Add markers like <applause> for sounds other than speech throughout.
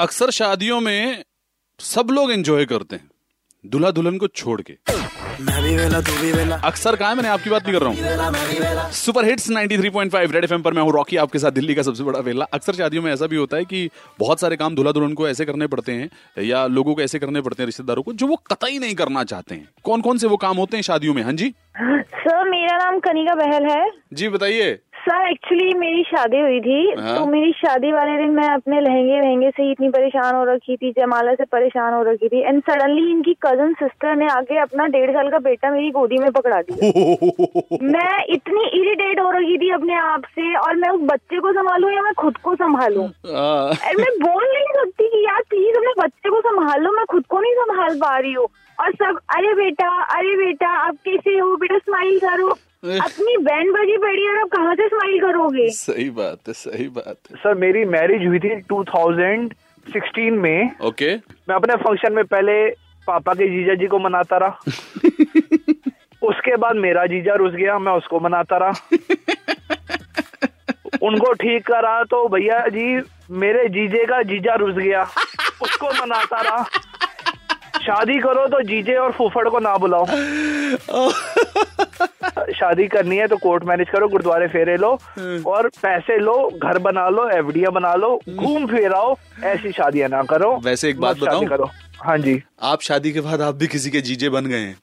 अक्सर शादियों में सब लोग एंजॉय करते हैं। दूल्हा दुल्हन को छोड़ के। मैं भी वेला तू भी वेला। अक्सर कहा है? मैंने आपकी बात नहीं कर रहा हूँ। सुपर हिट्स 93.5 रेड एफएम पर मैं हूँ रॉकी आपके साथ दिल्ली का सबसे बड़ा वेला। अक्सर शादियों में ऐसा भी होता है कि बहुत सारे काम दूल्हा दुल्हन को ऐसे करने पड़ते हैं या लोगों को ऐसे करने पड़ते हैं रिश्तेदारों को जो वो कतई नहीं करना चाहते हैं। कौन कौन से वो काम होते हैं शादियों में? हाँ जी? सर मेरा नाम कनिका बहल है। जी बताइए। सर एक्चुअली मेरी शादी हुई थी। हाँ। तो मेरी शादी वाले दिन मैं अपने लहंगे वहंगे से ही इतनी परेशान हो रखी थी जयमाला से परेशान हो रखी थी। एंड सडनली इनकी कज़न सिस्टर ने आके अपना डेढ़ साल का बेटा मेरी गोदी में पकड़ा दिया। <laughs> मैं इतनी इरिटेट हो रही थी अपने आप से और मैं उस बच्चे को संभालू या मैं खुद को संभालू? आ, और मैं बोल नहीं सकती कि यार प्लीज़ अपने बच्चे को संभाल मैं खुद को नहीं संभाल पा रही हूँ। और सब अरे बेटा अरे बेटा आप कैसे हो? बेटा स्माइल करो। <laughs> अपनी बहन बजी पड़ी और आप कहाँ से स्माइल करोगे? सही बात है सही बात है। सर मेरी मैरिज हुई थी 2016 में। ओके। okay. मैं अपने फ़ंक्शन में पहले पापा के जीजा जी को मनाता रहा। <laughs> उसके बाद मेरा जीजा रुस गया मैं उसको मनाता रहा। <laughs> उनको ठीक करा तो भैया जी मेरे जीजे का जीजा रुस गया। उसको मनाता रहा। शादी करो तो जीजे और फूफड़ को ना बुलाओ। शादी करनी है तो कोर्ट मैरिज करो गुरुद्वारे फेरे लो और पैसे लो घर बना लो एफडिया बना लो घूम फिर आओ ऐसी शादियाँ ना करो। वैसे एक बात बताऊँ? करो। हाँ जी। आप शादी के बाद आप भी किसी के जीजे बन गए हैं।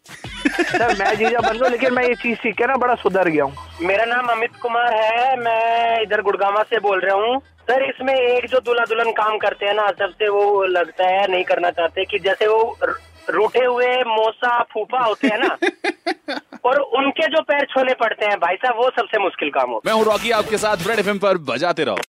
सर मैं जीजा बन गया लेकिन मैं ये चीज़ सीख के ना बड़ा सुधर गया हूँ। मेरा नाम अमित कुमार है मैं इधर गुड़गावा से बोल रहा हूँ। सर इसमें एक जो दूल्हा दुल्हन काम करते हैं ना सबसे वो लगता है नहीं करना चाहते कि जैसे वो रूठे हुए मोसा फूफा होते हैं ना और उनके जो पैर छोले पड़ते हैं, भाई साहब, वो सबसे मुश्किल काम हो। मैं हूँ रॉकी, आपके साथ ब्रेड एफ़ पर बजाते रहो।